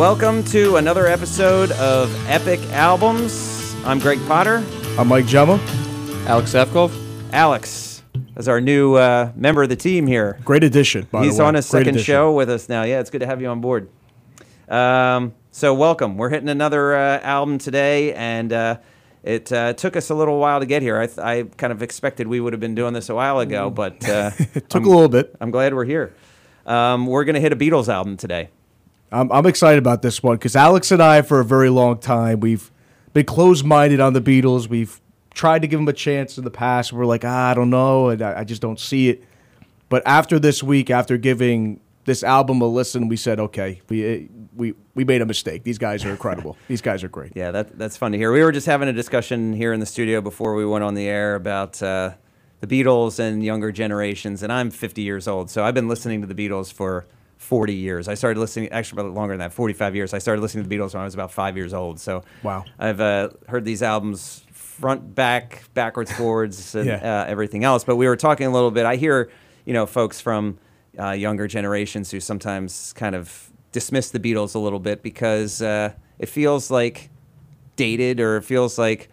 welcome to another episode of Epic Albums. I'm Greg Potter. I'm Mike Gemma. Alex Savkov. Alex is our new uh, member of the team here. Great addition. By He's the way. on his Great second addition. show with us now. Yeah, it's good to have you on board. Um, so, welcome. We're hitting another uh, album today, and uh, it uh, took us a little while to get here. I, th- I kind of expected we would have been doing this a while ago, but uh, It took a little bit. I'm glad we're here. Um, we're going to hit a Beatles album today. I'm, I'm excited about this one because Alex and I, for a very long time, we've been closed-minded on the Beatles. We've tried to give them a chance in the past. We're like, ah, I don't know, and I, I just don't see it. But after this week, after giving this album a listen, we said, okay, we we we made a mistake. These guys are incredible. These guys are great. Yeah, that, that's fun to hear. We were just having a discussion here in the studio before we went on the air about uh, the Beatles and younger generations. And I'm 50 years old, so I've been listening to the Beatles for 40 years. I started listening, actually, about longer than that, 45 years. I started listening to the Beatles when I was about five years old. So Wow. I've uh, heard these albums front, back, backwards, forwards, and Yeah. uh, everything else. But we were talking a little bit. I hear, you know, folks from uh, younger generations who sometimes kind of dismiss the Beatles a little bit because uh, it feels like dated or it feels like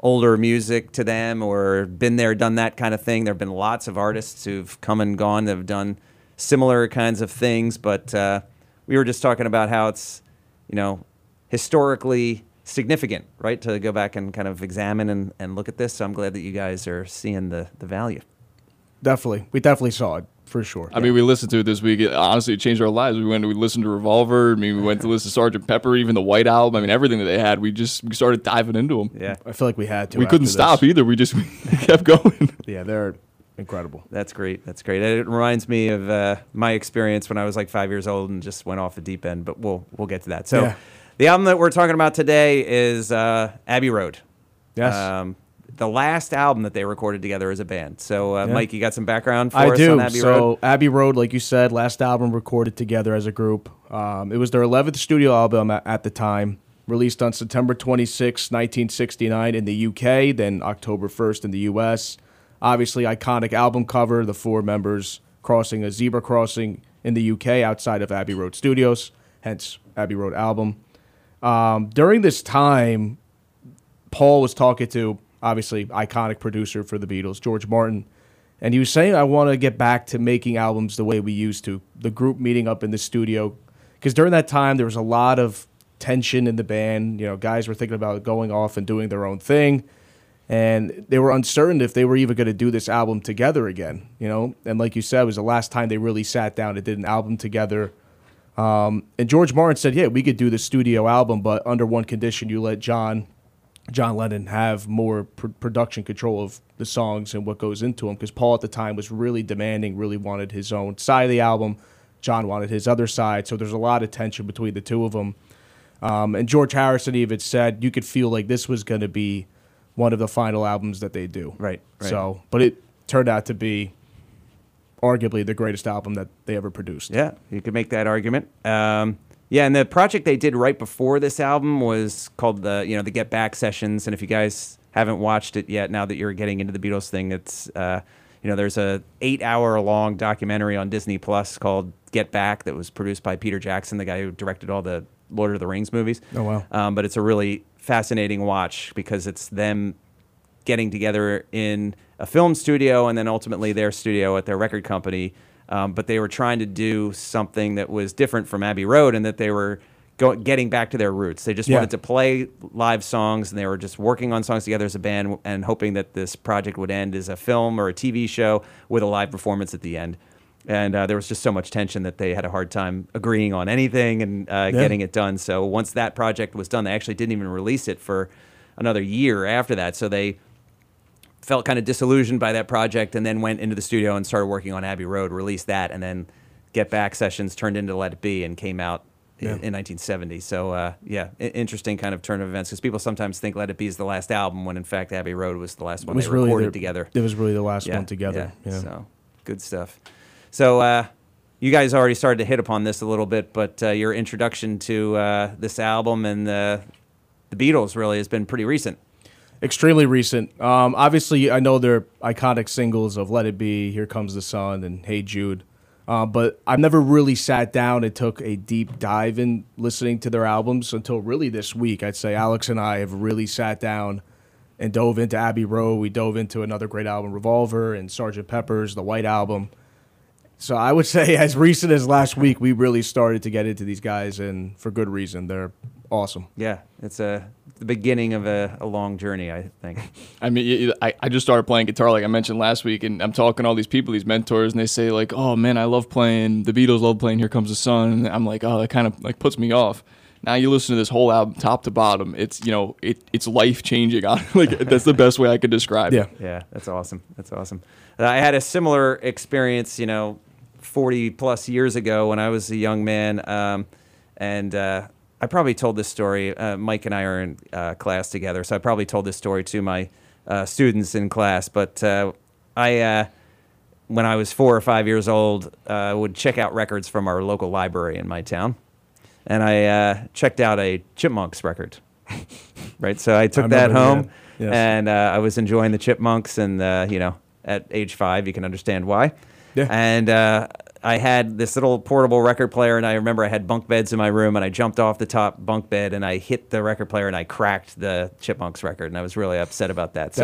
older music to them or been there, done that kind of thing. There have been lots of artists who've come and gone that have done similar kinds of things, but uh, we were just talking about how it's, you know, historically significant, right? To go back and kind of examine and, and look at this. So I'm glad that you guys are seeing the, the value. Definitely, we definitely saw it for sure. I mean, we listened to it this week. It, honestly, it changed our lives. We went, we listened to Revolver. I mean, we went to listen to Sergeant Pepper, even the White Album. I mean, everything that they had. We just we started diving into them. Yeah. I feel like we had to. we after couldn't this. stop either. We just we kept going. Yeah, they're incredible. That's great. That's great. It reminds me of uh, my experience when I was like five years old and just went off the deep end. But we'll we'll get to that. So, Yeah. the album that we're talking about today is uh, Abbey Road. Yes. Um, the last album that they recorded together as a band. So, uh, Yeah. Mike, you got some background for I us do. on Abbey so Road? Abbey Road, like you said, last album recorded together as a group. Um, it was their 11th studio album at, at the time, released on September 26, 1969 in the UK, then October 1st in the US. Obviously, iconic album cover, the four members crossing a zebra crossing in the UK outside of Abbey Road Studios, hence Abbey Road album. Um, during this time, Paul was talking to obviously iconic producer for the Beatles, George Martin, and he was saying, "I want to get back to making albums the way we used to." The group meeting up in the studio, because during that time there was a lot of tension in the band. You know, guys were thinking about going off and doing their own thing, and they were uncertain if they were even going to do this album together again. You know, and like you said, it was the last time they really sat down and did an album together. Um, and George Martin said, "Yeah, we could do the studio album, but under one condition: you let John, John Lennon, have more pr- production control of the songs and what goes into them." Because Paul at the time was really demanding, really wanted his own side of the album. John wanted his other side, so there's a lot of tension between the two of them. Um, and George Harrison even said you could feel like this was going to be one of the final albums that they do. Right, right. So, but it turned out to be arguably the greatest album that they ever produced. Yeah, you could make that argument. Um, yeah, and the project they did right before this album was called the you know the Get Back sessions. And if you guys haven't watched it yet, now that you're getting into the Beatles thing, it's uh, you know there's a eight hour long documentary on Disney Plus called Get Back that was produced by Peter Jackson, the guy who directed all the Lord of the Rings movies. Oh, wow. Um, but it's a really fascinating watch because it's them getting together in a film studio and then ultimately their studio at their record company. Um, but they were trying to do something that was different from Abbey Road and that they were go- getting back to their roots. They just Yeah. wanted to play live songs and they were just working on songs together as a band and hoping that this project would end as a film or a TV show with a live performance at the end. And uh, there was just so much tension that they had a hard time agreeing on anything and uh, Yeah. getting it done. So once that project was done, they actually didn't even release it for another year after that. So they felt kind of disillusioned by that project and then went into the studio and started working on Abbey Road, released that, and then Get Back sessions turned into Let It Be and came out in, Yeah. in 1970. So, uh, yeah, interesting kind of turn of events because people sometimes think Let It Be is the last album when in fact Abbey Road was the last one It was they really recorded their- together. It was really the last Yeah, one together. Yeah. So, good stuff. So, uh, you guys already started to hit upon this a little bit, but uh, your introduction to uh, this album and the the Beatles really has been pretty recent. extremely recent. Um, obviously, I know they're iconic singles of "Let It Be," "Here Comes the Sun," and "Hey Jude." Uh, but I've never really sat down and took a deep dive in listening to their albums until really this week. I'd say Alex and I have really sat down and dove into Abbey Road. We dove into another great album, Revolver, and Sgt. Pepper's, the White Album. So I would say, as recent as last week, we really started to get into these guys, and for good reason. They're awesome. Yeah, it's a the beginning of a, a long journey, I think. I mean, y- y- I, I just started playing guitar like I mentioned last week, and I'm talking to all these people, these mentors, and they say like, "Oh man, I love playing the Beatles, love playing Here Comes the Sun," and I'm like, "Oh, that kind of like puts me off." Now you listen to this whole album, top to bottom. It's you know, it it's life changing. like that's the best way I could describe Yeah. it. Yeah, that's awesome. That's awesome. Uh, I had a similar experience, you know, 40 plus years ago when I was a young man. Um, and uh, I probably told this story. Uh, Mike and I are in uh, class together, so I probably told this story to my uh, students in class. But uh, I, uh, when I was four or five years old, uh, would check out records from our local library in my town. And I uh, checked out a Chipmunks record. right, so I took that home. Yes. and uh, I was enjoying the Chipmunks, and uh, you know, at age five, you can understand why. Yeah. And uh, I had this little portable record player, and I remember I had bunk beds in my room, and I jumped off the top bunk bed, and I hit the record player, and I cracked the Chipmunks record, and I was really upset about that. So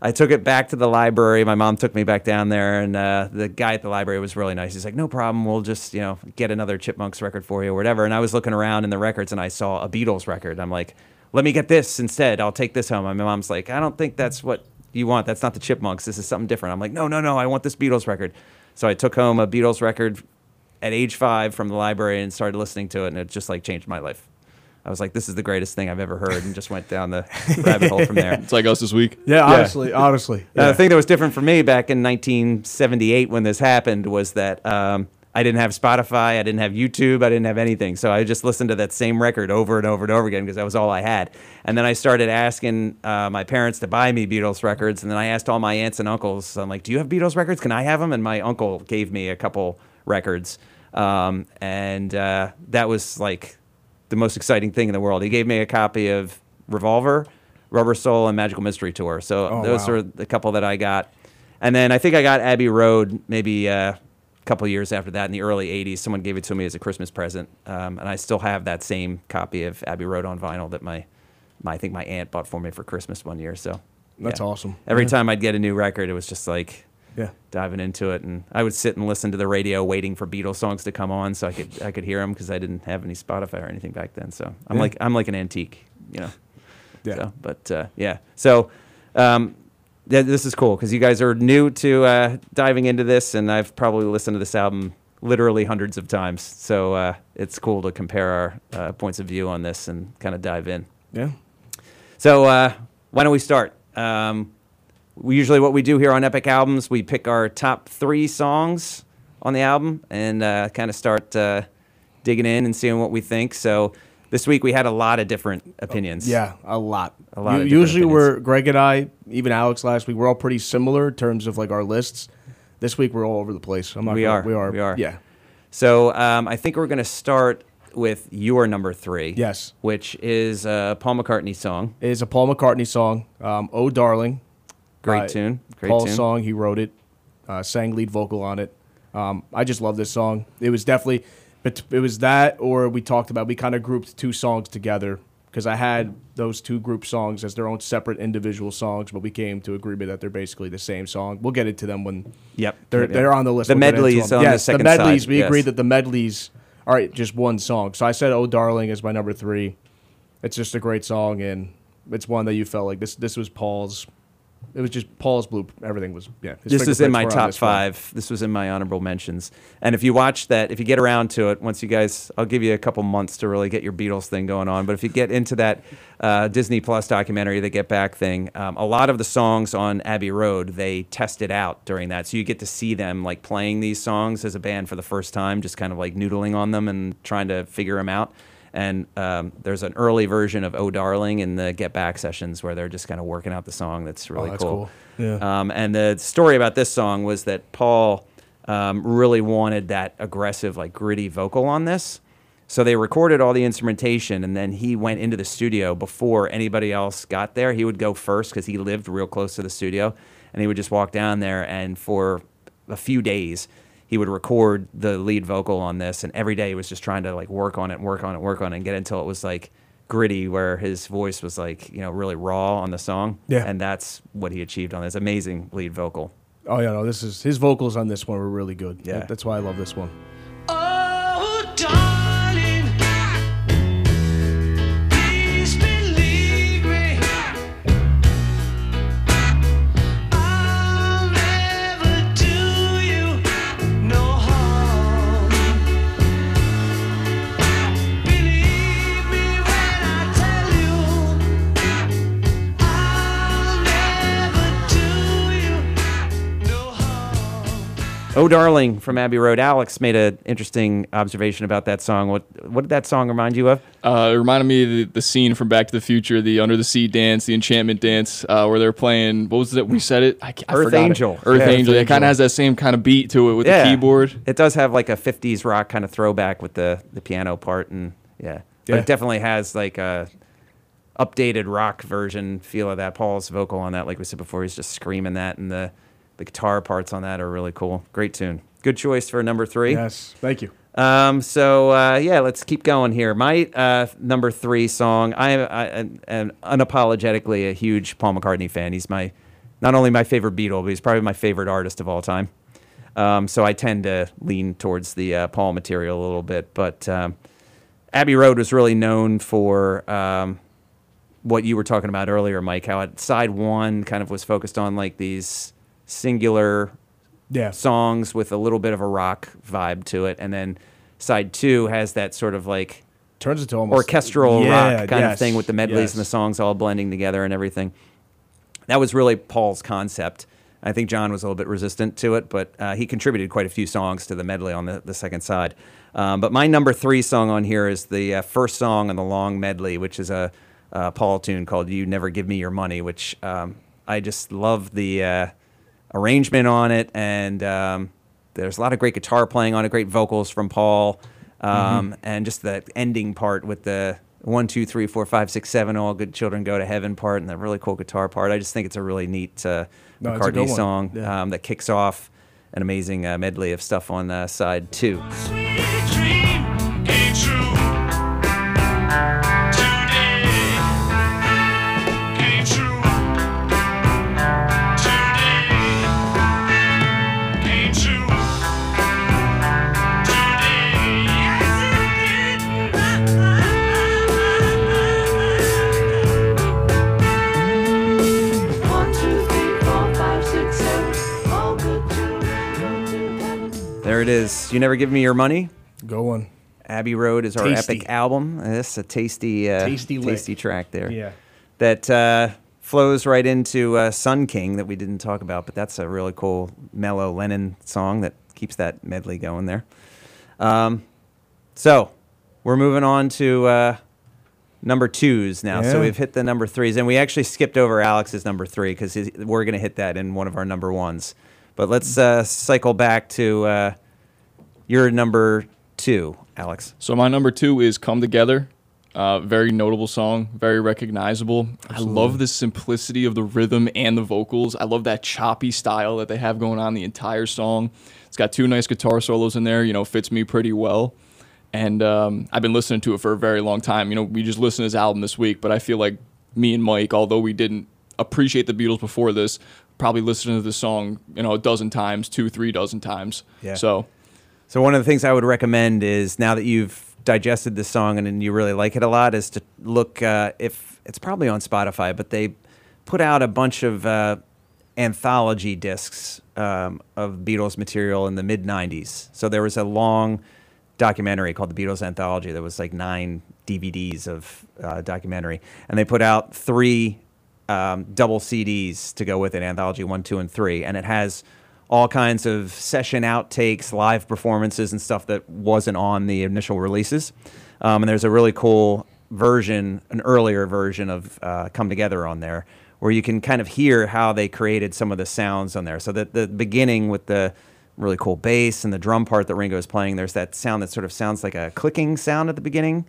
I took it back to the library. My mom took me back down there, and uh, the guy at the library was really nice. He's like, "No problem. We'll just you know get another Chipmunks record for you or whatever." And I was looking around in the records, and I saw a Beatles record. I'm like, "Let me get this instead. I'll take this home." And my mom's like, "I don't think that's what you want. That's not the Chipmunks. This is something different." I'm like, "No, no, no. I want this Beatles record." So I took home a Beatles record at age five from the library and started listening to it, and it just like changed my life. I was like, "This is the greatest thing I've ever heard," and just went down the rabbit hole from there. It's like us this week. Yeah, honestly, honestly. Uh, the thing that was different for me back in 1978 when this happened was that um, I didn't have Spotify, I didn't have YouTube, I didn't have anything. So I just listened to that same record over and over and over again because that was all I had. And then I started asking uh, my parents to buy me Beatles records. And then I asked all my aunts and uncles, I'm like, do you have Beatles records? Can I have them? And my uncle gave me a couple records. Um, and uh, that was like the most exciting thing in the world. He gave me a copy of Revolver, Rubber Soul, and Magical Mystery Tour. So Oh, those wow. are the couple that I got. And then I think I got Abbey Road maybe uh, couple years after that in the early 80s. Someone gave it to me as a Christmas present. Um, and I still have that same copy of Abbey Road on vinyl that my, my I think my aunt bought for me for Christmas one year. So That's awesome. Every Yeah. time I'd get a new record, it was just like Yeah. diving into it. And I would sit and listen to the radio waiting for Beatles songs to come on so I could I could hear them because I didn't have any Spotify or anything back then. So I'm Yeah. like I'm like an antique, you know. Yeah. So, but uh, yeah. So um, th- this is cool because you guys are new to uh, diving into this, and I've probably listened to this album literally hundreds of times. So uh, it's cool to compare our uh, points of view on this and kind of dive in. Yeah. So uh, why don't we start? Um, we usually what we do here on Epic Albums, we pick our top three songs on the album and uh, kind of start uh, digging in and seeing what we think. So this week we had a lot of different opinions. Yeah, a lot. A lot U- Usually, opinions. we're Greg and I, even Alex last week, we're all pretty similar in terms of like our lists. This week we're all over the place. I'm not. We gonna- are. We are. We are. Yeah. So um, I think we're going to start with your number three. Yes. Which is a Paul McCartney song. It's a Paul McCartney song. Um, oh, darling. Great Uh, tune. Great Paul's tune. song. He wrote it. Uh, sang lead vocal on it. Um, I just love this song. It was definitely, but it was that, or we talked about. We kind of grouped two songs together because I had those two group songs as their own separate individual songs, but we came to agreement that they're basically the same song. We'll get into them when Yep. they're Yep, they're on the list. The We'll medleys on the yes, second the medleys. side, We yes. agreed that the medleys are just one song. So I said, "Oh, darling" is my number three. It's just a great song, and it's one that you felt like this. This was Paul's. It was just Paul's blue. Everything was yeah. this is in my top one. five. This was in my honorable mentions. And if you watch that, if you get around to it, once you guys, I'll give you a couple months to really get your Beatles thing going on. But if you get into that uh, Disney Plus documentary, the Get Back thing, um, a lot of the songs on Abbey Road they tested out during that, so you get to see them like playing these songs as a band for the first time, just kind of like noodling on them and trying to figure them out. And um, there's an early version of "Oh Darling" in the Get Back sessions where they're just kind of working out the song. That's really Oh, that's cool. cool. Yeah. Um, and the story about this song was that Paul um, really wanted that aggressive, like gritty vocal on this. So they recorded all the instrumentation, and then he went into the studio before anybody else got there. He would go first because he lived real close to the studio, and he would just walk down there. And for a few days, he would record the lead vocal on this, and every day he was just trying to like work on it, work on it, work on it, and get it until it was like gritty, where his voice was like you know really raw on the song. Yeah. and that's what he achieved on this amazing lead vocal. Oh yeah, no, this is his vocals on this one were really good. Yeah. That's why I love this one. Oh, darling, from Abbey Road. Alex made an interesting observation about that song. What what did that song remind you of? Uh, it reminded me of the, the scene from Back to the Future, the under the sea dance, the enchantment dance, uh, where they're playing. What was it? We said it. I, I Earth forgot it. Angel. Earth Yeah, Angel. It kind of has that same kind of beat to it with the keyboard. It does have like a 50s rock kind of throwback with the, the piano part and yeah. But Yeah. it definitely has like a updated rock version feel of that. Paul's vocal on that, like we said before, he's just screaming that and the, the guitar parts on that are really cool. Great tune. Good choice for number three. Yes, thank you. Um, so uh, yeah, let's keep going here. My uh, number three song. I, I am unapologetically a huge Paul McCartney fan. He's my not only my favorite Beatle, but he's probably my favorite artist of all time. Um, so I tend to lean towards the uh, Paul material a little bit. But um, Abbey Road was really known for um, what you were talking about earlier, Mike. How side one kind of was focused on like these singular Yeah. songs with a little bit of a rock vibe to it, and then side two has that sort of like Turns into almost orchestral Yeah, rock kind of thing with the medleys yes. and the songs all blending together and everything. That was really Paul's concept. I think John was a little bit resistant to it, but uh, he contributed quite a few songs to the medley on the, the second side. Um, but my number three song on here is the uh, first song on the long medley, which is a, uh Paul tune called "You Never Give Me Your Money," which um, I just love the uh, arrangement on it, and um, there's a lot of great guitar playing on it, great vocals from Paul, um, and just the ending part with the one, two, three, four, five, six, seven, all good children go to heaven part, and the really cool guitar part. I just think it's a really neat uh, No, it's a good McCartney song Yeah. um, that kicks off an amazing uh, medley of stuff on uh, side two. It is. You never give me your money. Go on. Abbey Road is our Tasty. epic album. This a tasty, uh, Tasty lick. tasty track there. Yeah. That uh, flows right into uh, Sun King that we didn't talk about, but that's a really cool mellow Lennon song that keeps that medley going there. Um, so we're moving on to uh, number twos now. So we've hit the number threes, and we actually skipped over Alex's number three because we're going to hit that in one of our number ones. But let's uh, cycle back to uh, your number two, Alex. So my number two is "Come Together." Uh, very notable song, very recognizable. I love the simplicity of the rhythm and the vocals. I love that choppy style that they have going on the entire song. It's got two nice guitar solos in there. You know, fits me pretty well. And um, I've been listening to it for a very long time. You know, we just listened to his album this week, but I feel like me and Mike, although we didn't appreciate the Beatles before this, probably listened to the song, you know, a dozen times, two, three dozen times. Yeah. So So one of the things I would recommend is now that you've digested the song and, and you really like it a lot, is to look uh, if it's probably on Spotify, but they put out a bunch of uh, anthology discs um, of Beatles material in the mid '90s. So there was a long documentary called the Beatles Anthology. There was like nine DVDs of uh, documentary, and they put out three um, double CDs to go with it: Anthology One, Two, and Three, and it has all kinds of session outtakes, live performances, and stuff that wasn't on the initial releases. Um, and there's a really cool version, an earlier version of uh, Come Together on there, where you can kind of hear how they created some of the sounds on there. So that the beginning with the really cool bass and the drum part that Ringo is playing, there's that sound that sort of sounds like a clicking sound at the beginning.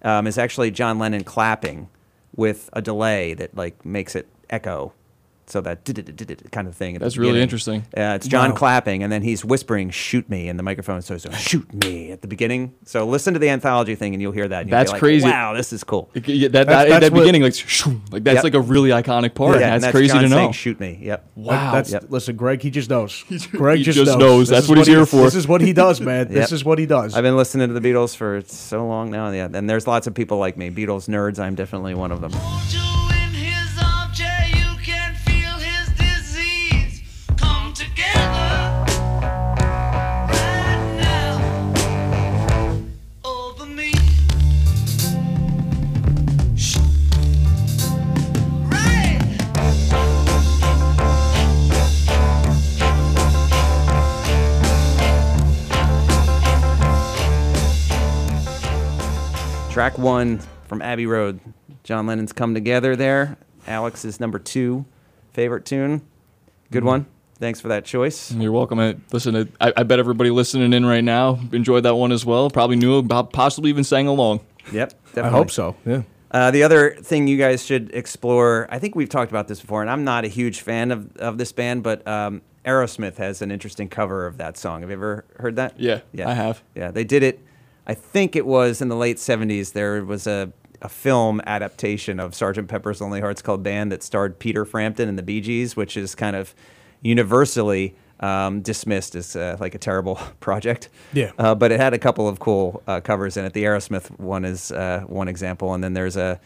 Um, is actually John Lennon clapping with a delay that like makes it echo So that kind of thing. at That's really interesting. Uh, it's John Wow. clapping, and then he's whispering "shoot me" in the microphone. So, so shoot me at the beginning. So listen to the anthology thing, and you'll hear that. and you'll be That's like, crazy. Wow, this is cool. It- yeah, that That's- that, that's that beginning, like, shoo, like that's Yep. like a really iconic part. Yeah, and that's, crazy John to saying, know. Shoot me. Yep. Wow. That's Yep. listen, Greg. He just knows. Greg he just, just knows. knows. That's is what he's he- here for. This is what he does, man. Yep. This is what he does. I've been listening to the Beatles for so long now. Yeah, and there's lots of people like me, Beatles nerds. I'm definitely one of them. Track one from Abbey Road. John Lennon's "Come Together" there. Alex's number two favorite tune. Good one. Thanks for that choice. You're welcome. I, listen, to, I, I bet everybody listening in right now enjoyed that one as well. Probably knew about, possibly even sang along. Yep, definitely. I hope so. Yeah. Uh, the other thing you guys should explore, I think we've talked about this before, and I'm not a huge fan of, of this band, but um, Aerosmith has an interesting cover of that song. Have you ever heard that? Yeah, Yeah, I have. Yeah, they did it. I think it was in the late 70s. There was a, a film adaptation of Sgt. Pepper's Lonely Hearts Club Band that starred Peter Frampton and the Bee Gees, which is kind of universally um, dismissed as uh, like a terrible project. Yeah. Uh, but it had a couple of cool uh, covers in it. The Aerosmith one is uh, one example, and then there's a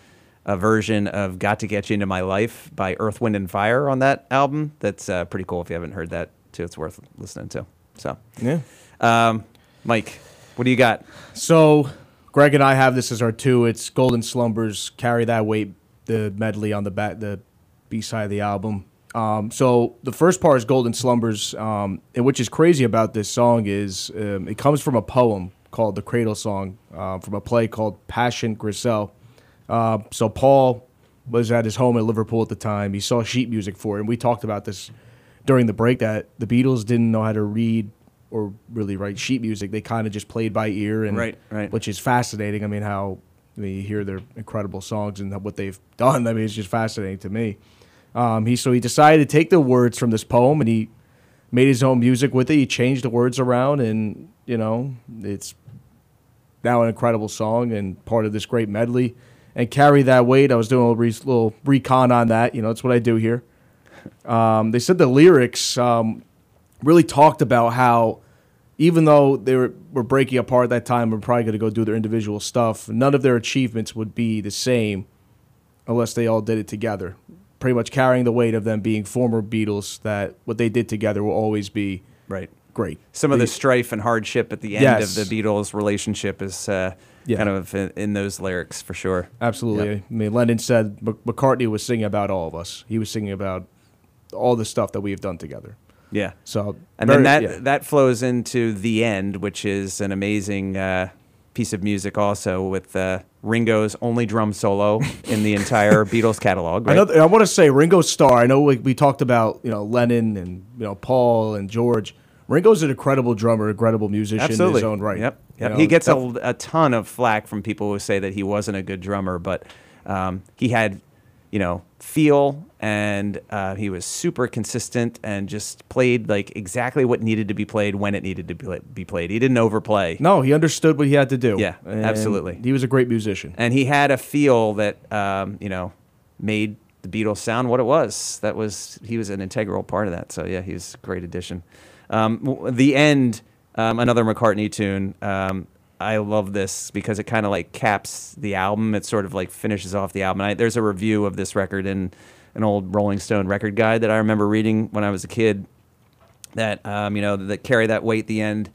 a version of "Got to Get You Into My Life" by Earth, Wind, and Fire on that album. That's uh, pretty cool. If you haven't heard that, too, it's worth listening to. So, Yeah. um, Mike, what do you got? So, Greg and I have this as our two. It's Golden Slumbers, Carry That Weight, the medley on the back, the B side of the album. Um, so the first part is Golden Slumbers, um, and which is crazy about this song is um, it comes from a poem called the Cradle Song uh, from a play called Patient Grissel. Uh, so Paul was at his home in Liverpool at the time. He saw sheet music for it, and we talked about this during the break that the Beatles didn't know how to read or really write sheet music. They kind of just played by ear, and Right, right. which is fascinating. I mean, how I mean, you hear their incredible songs and what they've done. I mean, it's just fascinating to me. Um, he so he decided to take the words from this poem and he made his own music with it. He changed the words around, and you know, it's now an incredible song and part of this great medley. And carry that weight. I was doing a little, re- little recon on that. You know, that's what I do here. Um, they said the lyrics um, really talked about how even though they were, were breaking apart at that time, we're probably going to go do their individual stuff. None of their achievements would be the same unless they all did it together. Pretty much carrying the weight of them being former Beatles, that what they did together will always be Right. great. Some of the They- strife and hardship at the end Yes. of the Beatles' relationship is uh, Yeah. kind of in, in those lyrics for sure. Absolutely. Yep. I mean, Lennon said Mc- McCartney was singing about all of us. He was singing about all the stuff that we have done together. Yeah. So, And very- then that yeah. that flows into the end, which is an amazing uh, piece of music, also with uh, Ringo's only drum solo in the entire Beatles catalog. I, Right? know, I want to say Ringo Starr. I know we, we talked about you know Lennon and you know Paul and George. Ringo's an incredible drummer, incredible musician Absolutely. in his own right. Yep. You know, he gets a, a ton of flack from people who say that he wasn't a good drummer, but um, he had, you know, feel and uh, he was super consistent and just played like exactly what needed to be played when it needed to be, be played. He didn't overplay. No, he understood what he had to do. Yeah, And absolutely. He was a great musician. and he had a feel that um, you know made the Beatles sound what it was. That was he was an integral part of that. So yeah, he was a great addition. Um, the end, um, another McCartney tune. I love this because it kind of like caps the album. It sort of like finishes off the album. I, there's a review of this record in an old Rolling Stone record guide that I remember reading when I was a kid that um, you know that carry that weight. The end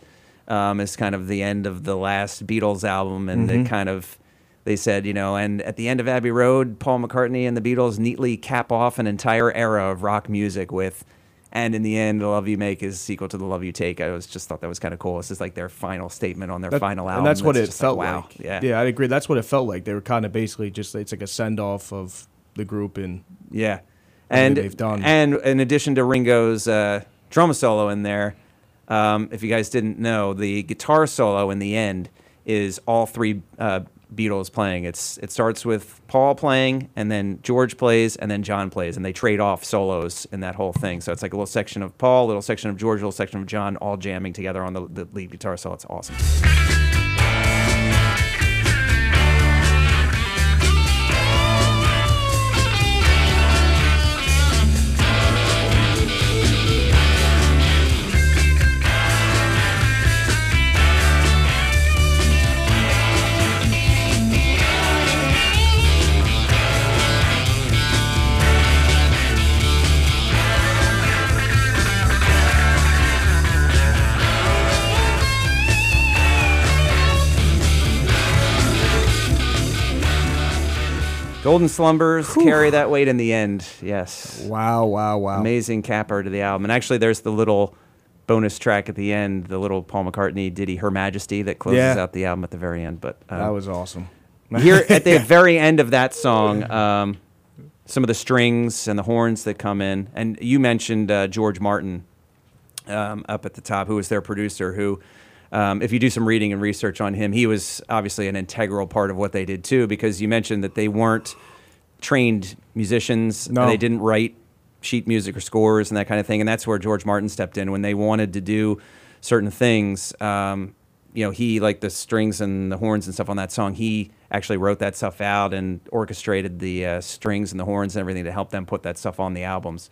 um, is kind of the end of the last Beatles album, and Mm-hmm. it kind of they said you know, and at the end of Abbey Road, Paul McCartney and the Beatles neatly cap off an entire era of rock music with. And in the end, the love you make is equal to the love you take. I was just thought that was kind of cool. This is like their final statement on their That- final album. and that's what it just felt wow. like. Yeah, yeah, I agree. That's what it felt like. They were kind of basically just it's like a send off of the group and Yeah, and they've done. and in addition to Ringo's uh, drum solo in there, um, if you guys didn't know, the guitar solo in the end is all three uh, Beatles playing. It's it starts with Paul playing, and then George plays, and then John plays, and they trade off solos in that whole thing. So it's like a little section of Paul, a little section of George, a little section of John, all jamming together on the, the lead guitar. So it's awesome. Golden Slumbers carry that weight in the end. Yes. Wow, wow, wow. Amazing capper to the album. And actually, there's the little bonus track at the end, the little Paul McCartney ditty, Her Majesty, that closes Yeah. out the album at the very end. But um, That was awesome. here at the very end of that song, um, some of the strings and the horns that come in, and you mentioned uh, George Martin um, up at the top, who was their producer. Who, um, if you do some reading and research on him, he was obviously an integral part of what they did too, because you mentioned that they weren't trained musicians. No. They didn't write sheet music or scores and that kind of thing. And that's where George Martin stepped in when they wanted to do certain things. Um, you know, he like the strings and the horns and stuff on that song. He actually wrote that stuff out and orchestrated the uh, strings and the horns and everything to help them put that stuff on the albums.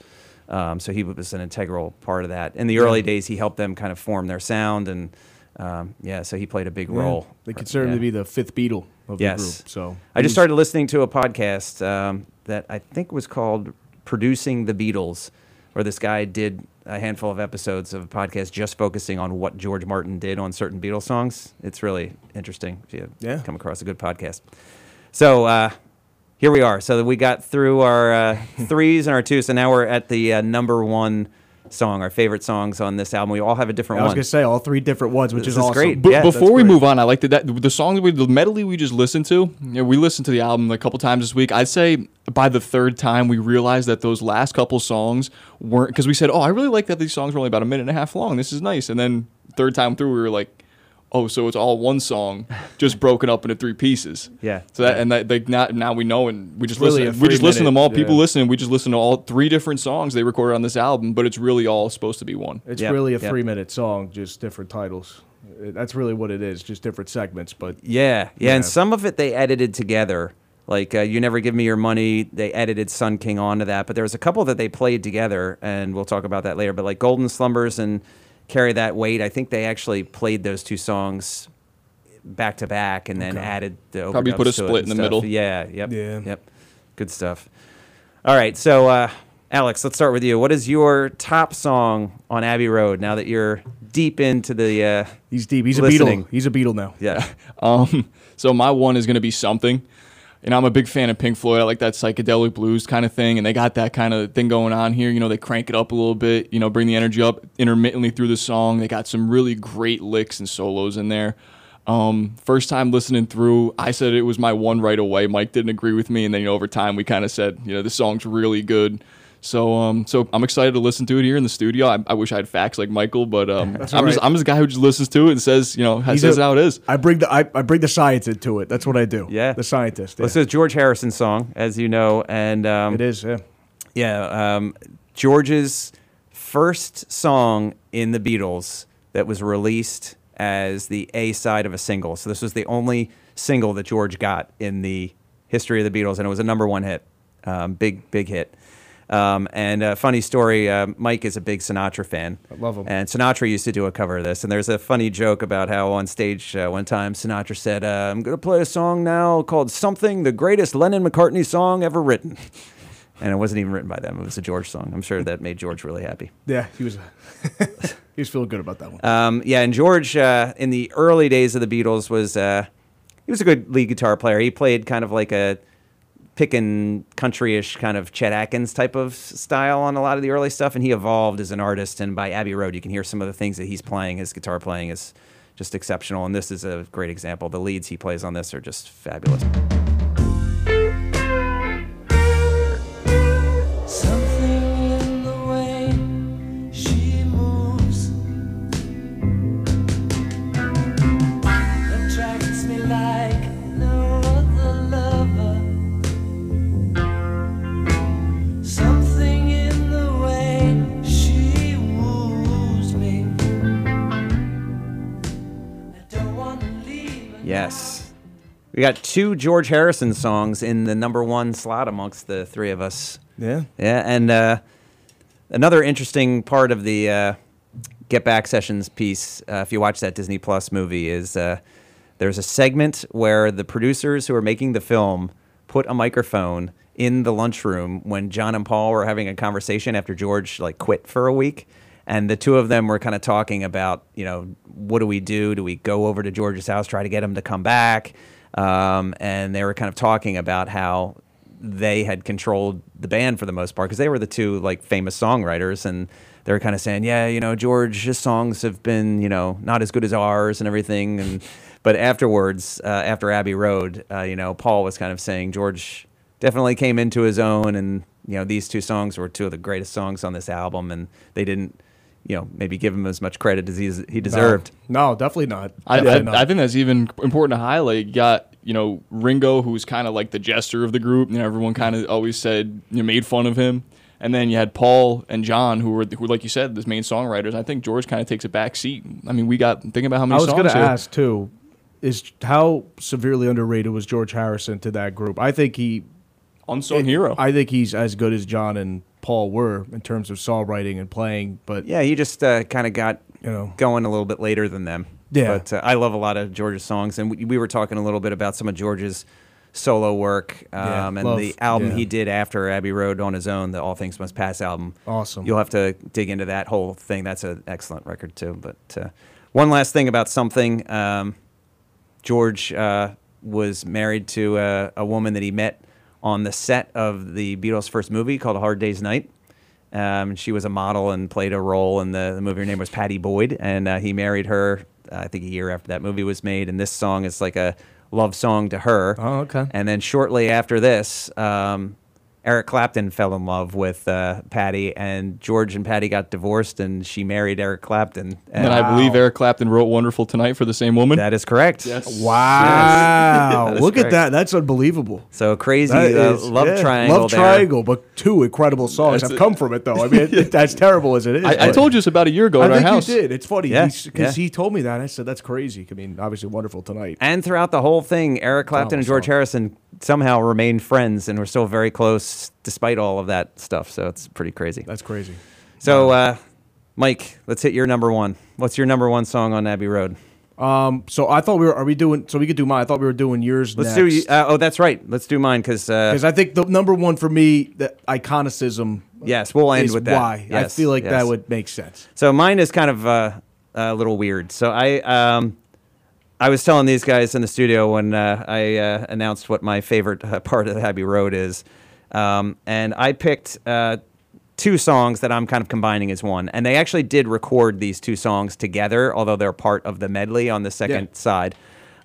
Um, so he was an integral part of that. In the early days, he helped them kind of form their sound and um, yeah, so he played a big role. They consider him Yeah. to be the fifth Beatle of Yes. the group. So I just started listening to a podcast um, that I think was called Producing the Beatles, where this guy did a handful of episodes of a podcast just focusing on what George Martin did on certain Beatles songs. It's really interesting if you Yeah. come across a good podcast. So uh, here we are. So we got through our uh, threes and our twos, so now we're at the uh, number one song, our favorite songs on this album. We all have a different one. I was one. gonna say all three different ones, which This is is awesome. great. But Yeah, before we great. move on, I like that, that the songs we the medley we just listened to. You know, we listened to the album a couple times this week. I'd say by the third time we realized that those last couple songs weren't because we said, "Oh, I really like that these songs were only about a minute and a half long. This is nice." And then third time through, we were like, "Oh, so it's all one song, just broken up into three pieces." Yeah. So that and that like now, now we know and we just Really listen. We just listen to them all. three-minute, People yeah. listening. We just listen to all three different songs they recorded on this album, but it's really all supposed to be one. It's Yep, really a yep. three minute song, just different titles. That's really what it is, just different segments. But Yeah, yeah, and some of it they edited together. Like uh, "You Never Give Me Your Money," they edited "Sun King" onto that. But there was a couple that they played together, and we'll talk about that later. But like "Golden Slumbers" and "Carry That Weight," I think they actually played those two songs back to back, and then Okay. added the Probably put a split and in the stuff. middle. Yeah, yep, Yeah. yep, good stuff. All right, so uh, Alex, let's start with you. What is your top song on Abbey Road now that you're deep into the? Uh, he's deep. He's a Listening. Beatle. He's a Beatle now. yeah, Um, so my one is gonna be something. And I'm a big fan of Pink Floyd. I like that psychedelic blues kind of thing, and they got that kind of thing going on here. You know, they crank it up a little bit. You know, bring the energy up intermittently through the song. They got some really great licks and solos in there. Um, first time listening through, I said it was my one right away. Mike didn't agree with me, and then you know, over time we kind of said, you know, this song's really good. So, um, so I'm excited to listen to it here in the studio. I, I wish I had facts like Michael, but um, I'm all just. I'm just a guy who just listens to it and says, you know, He's says a- how it is. I bring the I, I bring the science into it. That's what I do. Yeah. the scientist. Well. This is George Harrison's song, as you know, and um, it is. Yeah. yeah, um, George's first song in the Beatles that was released as the A side of a single. So this was the only single that George got in the history of the Beatles, and it was a number one hit, um, big big hit. Um, and a funny story, uh, Mike is a big Sinatra fan. I love him. And Sinatra used to do a cover of this. And there's a funny joke about how on stage uh, one time Sinatra said, uh, I'm going to play a song now called Something, the greatest Lennon McCartney song ever written. And it wasn't even written by them. It was a George song. I'm sure that made George really happy. Yeah, he was. he was feeling good about that one. Um, yeah, and George uh, in the early days of the Beatles was uh, he was a good lead guitar player. He played kind of like a pickin' country-ish kind of Chet Atkins type of style on a lot of the early stuff, and he evolved as an artist. And by Abbey Road, you can hear some of the things that he's playing. His guitar playing is just exceptional, and this is a great example. The leads he plays on this are just fabulous. Two George Harrison songs in the number one slot amongst the three of us. Yeah. Yeah, and uh, another interesting part of the uh, Get Back Sessions piece, uh, if you watch that Disney Plus movie, is uh, there's a segment where the producers who are making the film put a microphone in the lunchroom when John and Paul were having a conversation after George like quit for a week. And the two of them were kind of talking about, you know, what do we do? Do we go over to George's house, try to get him to come back? Um, and they were kind of talking about how they had controlled the band for the most part because they were the two like famous songwriters and they were kind of saying yeah you know george's songs have been you know not as good as ours and everything and but afterwards uh, after abbey road uh, you know paul was kind of saying george definitely came into his own and you know these two songs were two of the greatest songs on this album and they didn't you know maybe give him as much credit as he, he deserved No, definitely not. I, Definitely I, not. I think that's even important to highlight. You got you know Ringo, who's kind of like the jester of the group. You know, everyone kind of always said you know, made fun of him. And then you had Paul and John, who were who, like you said, the main songwriters. I think George kind of takes a back seat. I mean, we got think about how many. I many was songs. going to ask too, is how severely underrated was George Harrison to that group? I think he, unsung hero. I think he's as good as John and Paul were in terms of songwriting and playing. But yeah he just uh, kind of got you know, going a little bit later than them. Yeah. But uh, I love a lot of George's songs, and we, we were talking a little bit about some of George's solo work um, Yeah, and love- the album yeah. he did after Abbey Road on his own, the All Things Must Pass album. Awesome. You'll have to dig into that whole thing. That's an excellent record too. But uh, one last thing about something, um, George uh, was married to a, a woman that he met on the set of the Beatles' first movie called A Hard Day's Night. Um, she was a model and played a role in the, the movie. Her name was Pattie Boyd, and uh, he married her. uh, I think a year after that movie was made, and this song is like a love song to her. Oh, okay. And then shortly after this, um, Eric Clapton fell in love with uh, Pattie, and George and Pattie got divorced, and she married Eric Clapton. and I believe Eric Clapton wrote "Wonderful Tonight" for the same woman. that is correct. Yes. wow, That is look at that. That's unbelievable. So crazy That uh, is- love yeah, triangle. Love there. triangle, but two incredible songs That's have it. come from it, though. I mean, it, that's terrible as it is. I, I told you this about a year ago I at our think house. you did. It's funny because yeah. he told me that. I said that's crazy. I mean, obviously, wonderful tonight. And throughout the whole thing, Eric Clapton and George song. Harrison somehow remained friends and were still very close despite all of that stuff. So it's pretty crazy. That's crazy. So, uh, Mike, let's hit your number one. What's your number one song on Abbey Road? Um, so I thought we were. Are we doing? So we could do mine. I thought we were doing yours Let's next. do. Uh, oh, that's right. Let's do mine because uh, because I think the number one for me, the iconicism. yes, we'll end with that. why I feel like yes. that would make sense. So mine is kind of uh, a little weird. So I um, I was telling these guys in the studio when uh, I uh, announced what my favorite uh, part of Abbey Road is, um, and I picked uh, two songs that I'm kind of combining as one. And they actually did record these two songs together, although they're part of the medley on the second Yeah. side.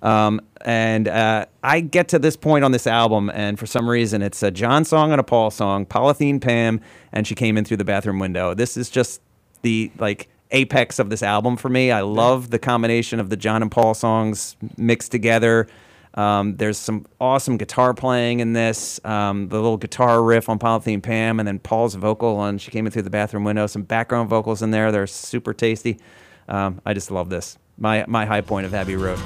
Um, and uh, I get to this point on this album, and for some reason, it's a John song and a Paul song, Polythene Pam, and she came in through the bathroom window. This is just the like apex of this album for me. I love the combination of the John and Paul songs mixed together. Um, there's some awesome guitar playing in this. Um, the little guitar riff on Polythene Pam, and then Paul's vocal on "She Came In Through the Bathroom Window." Some background vocals in there. They're super tasty. Um, I just love this. My my high point of Abbey Road.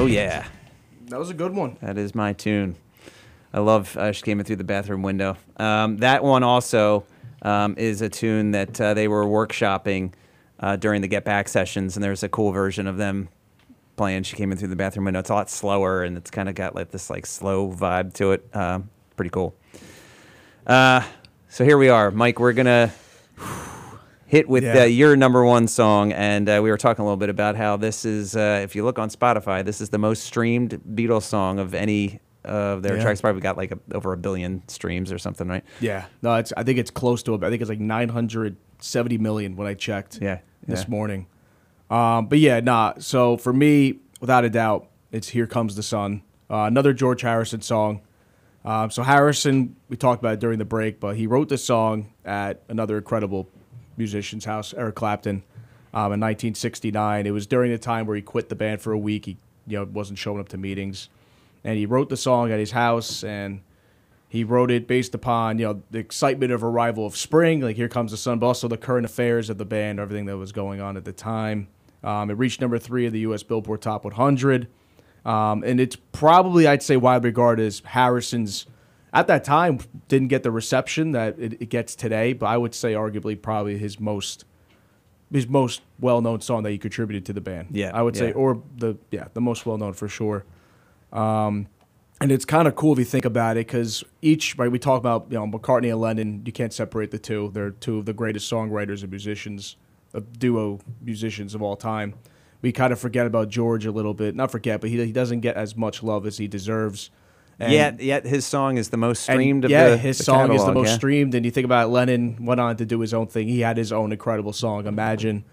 Oh yeah. That was a good one. That is my tune. I love uh, She Came In Through the Bathroom Window. Um, that one also um, is a tune that uh, they were workshopping uh, during the Get Back sessions, and there's a cool version of them playing She Came In Through the Bathroom Window. It's a lot slower, and it's kind of got like this like slow vibe to it. Um, pretty cool. Uh, so here we are, Mike. We're gonna hit with Yeah. uh, your number one song, and uh, we were talking a little bit about how this is. Uh, if you look on Spotify, this is the most streamed Beatles song of any of their Yeah. tracks. Probably got like a, over a billion streams or something, right? Yeah. No, it's. I think it's close to. I think it's like 970 million when I checked. Yeah, This yeah. morning. Um, but yeah, nah. So for me, without a doubt, it's "Here Comes the Sun," uh, another George Harrison song. Um, so Harrison, we talked about it during the break, but he wrote this song at another incredible musician's house, Eric Clapton, um, in 1969. It was during the time where he quit the band for a week. He, you know, wasn't showing up to meetings, and he wrote the song at his house, and he wrote it based upon you know the excitement of arrival of spring, like here comes the sun, but also the current affairs of the band, everything that was going on at the time. Um, it reached number three of the U.S. Billboard Top 100. Um, and it's probably, I'd say, widely regarded as Harrison's, at that time, didn't get the reception that it, it gets today, but I would say arguably probably his most his most well known song that he contributed to the band. Yeah, I would say, or the yeah, the most well known for sure. Um, and it's kind of cool if you think about it, because each right we talk about you know McCartney and Lennon, you can't separate the two. They're two of the greatest songwriters and musicians, a duo musicians of all time. We kind of forget about George a little bit, not forget, but he he doesn't get as much love as he deserves. And- yet, yet his song is the most and, streamed of the yeah, his the song is the most yeah. streamed. And you think about it, Lennon went on to do his own thing. He had his own incredible song. Imagine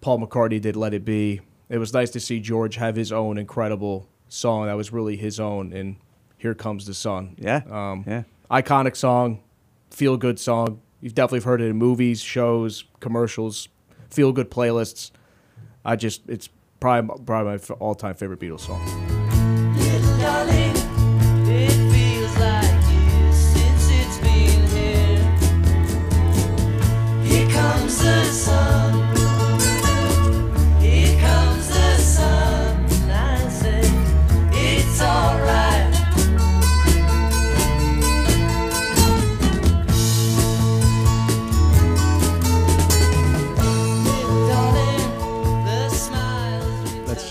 Paul McCartney did "Let It Be." It was nice to see George have his own incredible song that was really his own. And "Here Comes the Sun." Yeah, um, yeah. iconic song, feel good song. You've definitely heard it in movies, shows, commercials, feel good playlists. I just it's probably probably my all time favorite Beatles song.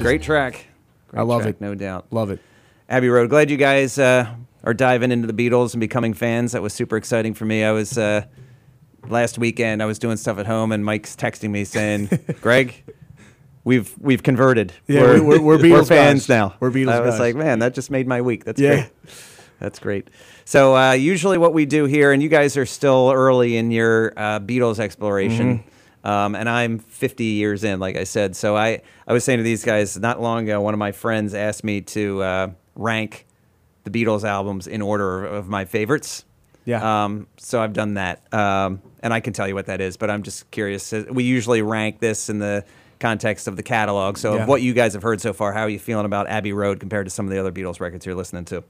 Great track. Great I love track, it. no doubt. Love it. Abbey Road. Glad you guys uh, are diving into the Beatles and becoming fans. That was super exciting for me. I was uh, last weekend. I was doing stuff at home, and Mike's texting me saying, "Greg, we've we've converted. Yeah, we're- we're- we're Beatles fans guys. now. We're Beatles I was guys. like, man, that just made my week. That's Yeah. great. That's great. So uh, usually, what we do here, and you guys are still early in your uh, Beatles exploration. Mm-hmm. Um, and I'm 50 years in, like I said. So I, I was saying to these guys not long ago, one of my friends asked me to uh, rank the Beatles albums in order of my favorites. Yeah. Um, so I've done that. Um, and I can tell you what that is, but I'm just curious. Uh, We usually rank this in the context of the catalog. So Yeah. of what you guys have heard so far, how are you feeling about Abbey Road compared to some of the other Beatles records you're listening to?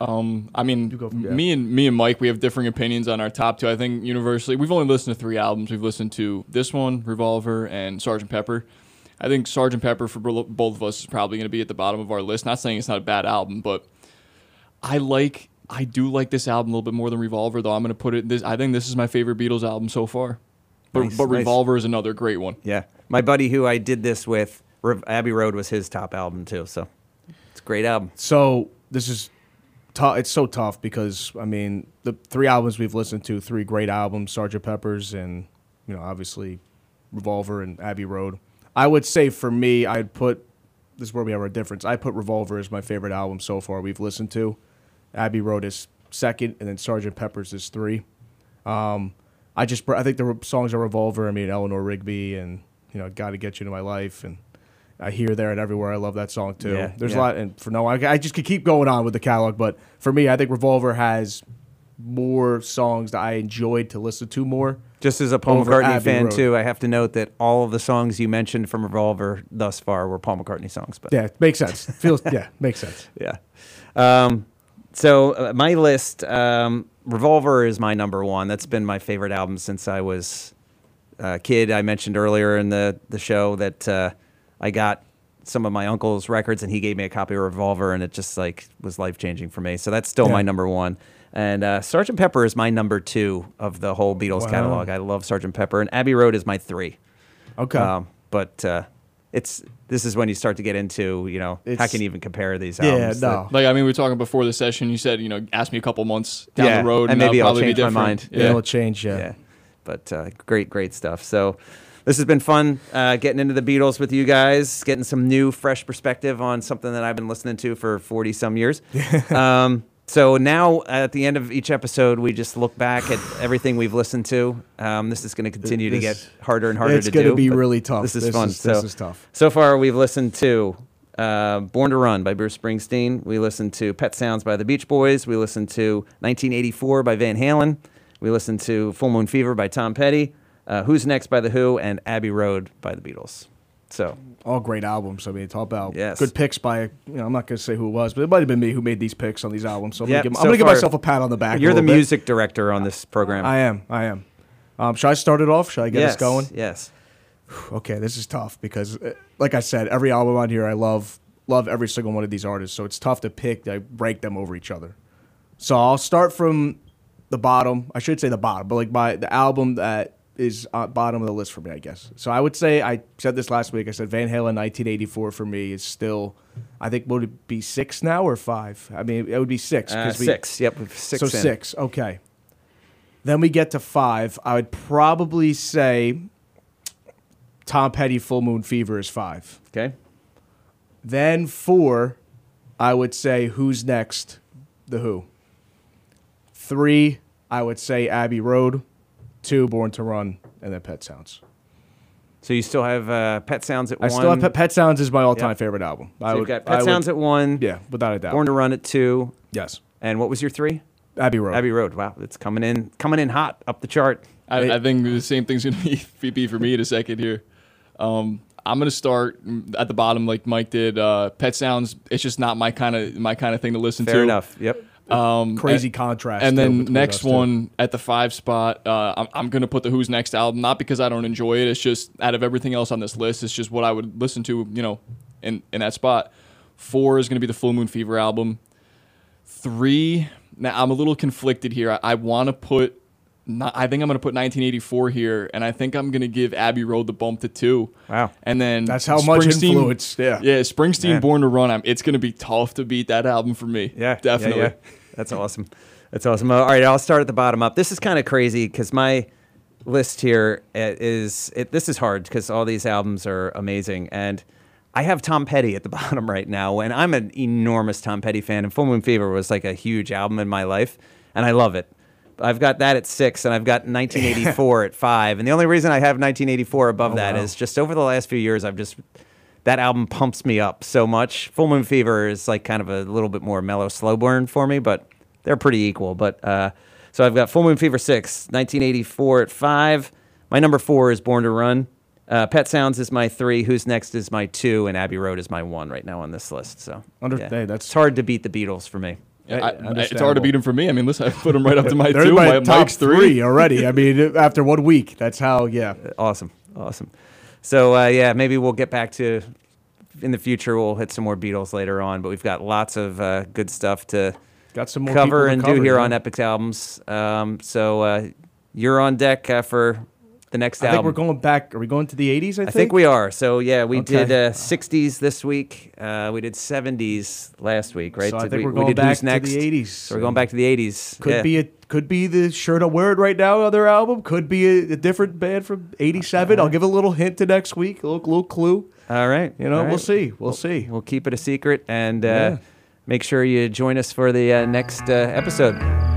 Um, I mean, go for- yeah. me and me and Mike, we have differing opinions on our top two. I think universally, we've only listened to three albums. We've listened to this one, Revolver, and Sergeant Pepper. I think Sergeant Pepper for both of us is probably going to be at the bottom of our list. Not saying it's not a bad album, but I like, I do like this album a little bit more than Revolver. Though I'm going to put it this. I think this is my favorite Beatles album so far. But, Nice, but nice. Revolver is another great one. Yeah. My buddy who I did this with, Rev- Abbey Road was his top album too. So it's a great album. So this is tough. It's so tough because I mean the three albums we've listened to, three great albums: Sgt. Pepper's and you know obviously Revolver and Abbey Road. I would say for me, I'd put this is where we have our difference. I put Revolver as my favorite album so far we've listened to. Abbey Road is second, and then Sergeant Pepper's is three. Um, I just I think the songs are Revolver. I mean Eleanor Rigby and you know Got to Get You Into My Life and. I hear there and everywhere. I love that song too. Yeah, There's yeah. a lot, and for no, I, I just could keep going on with the catalog, but for me, I think Revolver has more songs that I enjoyed to listen to more. Just as a Paul McCartney Abbey fan Road. too, I have to note that all of the songs you mentioned from Revolver thus far were Paul McCartney songs. But Yeah, makes sense. Feels yeah, makes sense. yeah. Um, so uh, my list, um, Revolver is my number one. That's been my favorite album since I was a kid. I mentioned earlier in the the show that uh, I got some of my uncle's records, and he gave me a copy of Revolver, and it just like was life changing for me. So that's still Yeah. my number one. And uh, Sergeant Pepper is my number two of the whole Beatles Wow. catalog. I love Sergeant Pepper, and Abbey Road is my three. Okay. Um, but uh, it's this is when you start to get into you know how can you even compare these yeah, albums? no. Like I mean, we were talking before the session. You said you know, ask me a couple months down Yeah, the road, and that'll maybe I'll probably be change my different. mind. yeah. It'll change. Yeah. yeah. But uh, great, great stuff. So this has been fun uh, getting into the Beatles with you guys, getting some new, fresh perspective on something that I've been listening to for 40 some years. um, so now at the end of each episode, we just look back at everything we've listened to. Um, this is going to continue to This- get harder and harder to do. it's gonna be really tough. This is This fun. is- this so, is tough. So far, we've listened to uh, Born to Run by Bruce Springsteen. We listened to Pet Sounds by the Beach Boys. We listened to 1984 by Van Halen. We listened to Full Moon Fever by Tom Petty. Uh, Who's Next by The Who and Abbey Road by the Beatles. So All great albums. I mean, talk about Yes. good picks by. You know, I'm not going to say who it was, but it might have been me who made these picks on these albums. So I'm Yeah, going to give, so give myself a pat on the back. you're the bit. music director on this program. I am. I am. Um, should I start it off? Should I get yes, us going? Yes. Okay, this is tough because, uh, like I said, every album on here I love. Love every single one of these artists, so it's tough to pick. I rank them over each other. So I'll start from the bottom. I should say the bottom, but like my the album that is at bottom of the list for me, I guess. So I would say I said this last week. I said Van Halen 1984 for me is still, I think would it be six now or five? I mean, it would be six. Uh, we- six. Yep. Six. so in. six. Okay. Then we get to five. I would probably say Tom Petty Full Moon Fever is five. Okay. Then four, I would say Who's Next? The Who. Three, I would say Abbey Road. Two, Born to Run, and then Pet Sounds. So you still have uh, Pet Sounds at one? I one. still have Pet, Pet Sounds is my all-time Yep. favorite album. So I you've would, got I Pet would- Sounds at one. yeah, without a doubt. Born to Run at two. yes, And what was your three? Abbey Road. Abbey Road. Wow, it's coming in, coming in hot up the chart. I, I think the same thing's gonna be, be for me in a second here. Um, I'm gonna start at the bottom like Mike did. Uh, Pet Sounds. It's just not my kind of my kind of thing to listen to. Fair enough. Yep. Um, Crazy and- contrast. And then next one at the five spot, uh, I'm, I'm gonna put the Who's Next album. Not because I don't enjoy it. It's just out of everything else on this list, it's just what I would listen to. You know, in in that spot. Four is gonna be the Full Moon Fever album. Three. Now I'm a little conflicted here. I, I want to put. Not, I think I'm gonna put 1984 here, and I think I'm gonna give Abbey Road the bump to two. Wow. And then That's how much Springsteen- influence, yeah. Yeah, Springsteen, Yeah. Born to Run. I'm, it's gonna be tough to beat that album for me. Yeah, definitely. yeah, yeah. That's awesome. That's awesome. All right, I'll start at the bottom up. This is kind of crazy because my list here uh, it, this is hard because all these albums are amazing, and I have Tom Petty at the bottom right now, and I'm an enormous Tom Petty fan. And Full Moon Fever was like a huge album in my life, and I love it. I've got that at six, and I've got 1984 at five. And the only reason I have 1984 above that is wow. just over the last few years, I've just that album pumps me up so much. Full Moon Fever is like kind of a little bit more mellow, slow burn for me, but they're pretty equal. But uh, so I've got Full Moon Fever six, 1984 at five. My number four is Born to Run. Uh, Pet Sounds is my three. Who's Next is my two, and Abbey Road is my one right now on this list. So Under- yeah. hey, that's- it's hard to beat the Beatles for me. I, I, it's hard to beat him for me. I mean, listen, I put him right up to my They're two. my My, top Mike's three. three already. I mean, after one week, that's how. Yeah, Awesome, awesome. So uh, yeah, maybe we'll get back to in the future. We'll hit some more Beatles later on, but we've got lots of uh, good stuff to got some more cover and cover, do here yeah. on Epic Albums. Um, so uh, you're on deck uh, for the next I think we're going back. Are we going to the '80s? I think. I think we are. So yeah, we Okay. did uh, 60s this week. Uh, we did 70s last week, right? So I think we, we're going did back to next? the '80s. So we're going back to the 80s. Could Yeah. be a could be the shirt I'm wearing right now. Other album could be a, a different band from '87. I'll give a little hint to next week. A little, little clue. All right. You know, all we'll see. We'll see. We'll keep it a secret and uh, Yeah. make sure you join us for the uh, next uh, episode.